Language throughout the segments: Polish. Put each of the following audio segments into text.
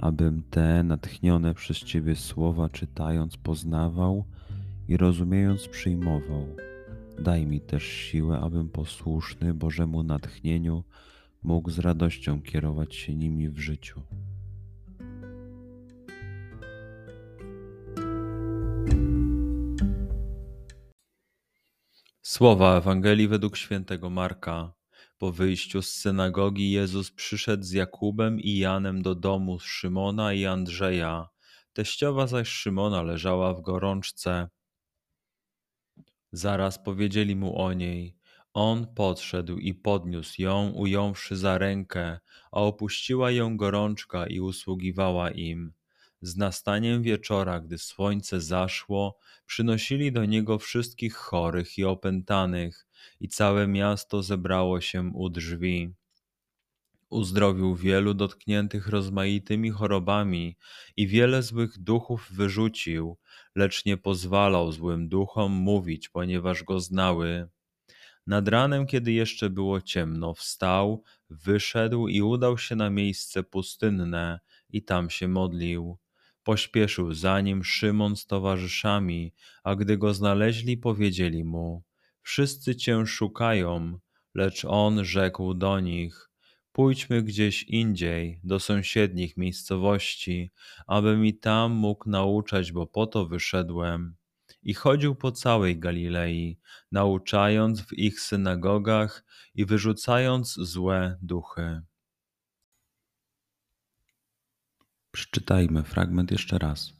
abym te natchnione przez Ciebie słowa czytając poznawał i rozumiejąc przyjmował. Daj mi też siłę, abym posłuszny Bożemu natchnieniu mógł z radością kierować się nimi w życiu. Słowa Ewangelii według świętego Marka. Po wyjściu z synagogi Jezus przyszedł z Jakubem i Janem do domu Szymona i Andrzeja. Teściowa zaś Szymona leżała w gorączce. Zaraz powiedzieli mu o niej. On podszedł i podniósł ją, ująwszy za rękę, a opuściła ją gorączka i usługiwała im. Z nastaniem wieczora, gdy słońce zaszło, przynosili do niego wszystkich chorych i opętanych, i całe miasto zebrało się u drzwi. Uzdrowił wielu dotkniętych rozmaitymi chorobami i wiele złych duchów wyrzucił, lecz nie pozwalał złym duchom mówić, ponieważ go znały. Nad ranem, kiedy jeszcze było ciemno, wstał, wyszedł i udał się na miejsce pustynne i tam się modlił. Pośpieszył za nim Szymon z towarzyszami, a gdy go znaleźli, powiedzieli mu: Wszyscy cię szukają, lecz on rzekł do nich: Pójdźmy gdzieś indziej, do sąsiednich miejscowości, abym i tam mógł nauczać, bo po to wyszedłem. I chodził po całej Galilei, nauczając w ich synagogach i wyrzucając złe duchy. Przeczytajmy fragment jeszcze raz.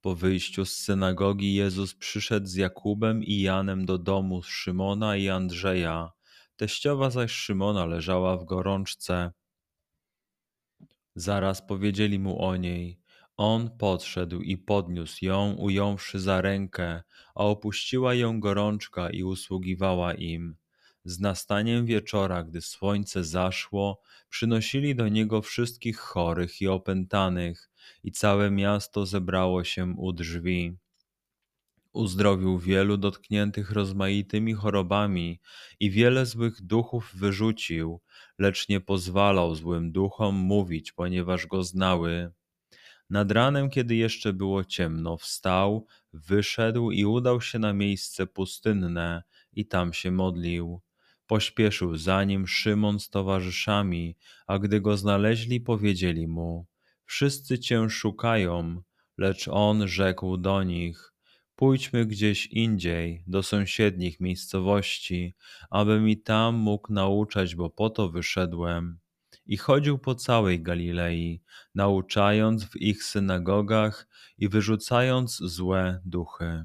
Po wyjściu z synagogi Jezus przyszedł z Jakubem i Janem do domu Szymona i Andrzeja. Teściowa zaś Szymona leżała w gorączce. Zaraz powiedzieli mu o niej. On podszedł i podniósł ją, ująwszy za rękę, a opuściła ją gorączka i usługiwała im. Z nastaniem wieczora, gdy słońce zaszło, przynosili do niego wszystkich chorych i opętanych, i całe miasto zebrało się u drzwi. Uzdrowił wielu dotkniętych rozmaitymi chorobami i wiele złych duchów wyrzucił, lecz nie pozwalał złym duchom mówić, ponieważ go znały. Nad ranem, kiedy jeszcze było ciemno, wstał, wyszedł i udał się na miejsce pustynne i tam się modlił. Pośpieszył za nim Szymon z towarzyszami, a gdy go znaleźli, powiedzieli mu: Wszyscy cię szukają, lecz on rzekł do nich: Pójdźmy gdzieś indziej, do sąsiednich miejscowości, abym i tam mógł nauczać, bo po to wyszedłem. I chodził po całej Galilei, nauczając w ich synagogach i wyrzucając złe duchy.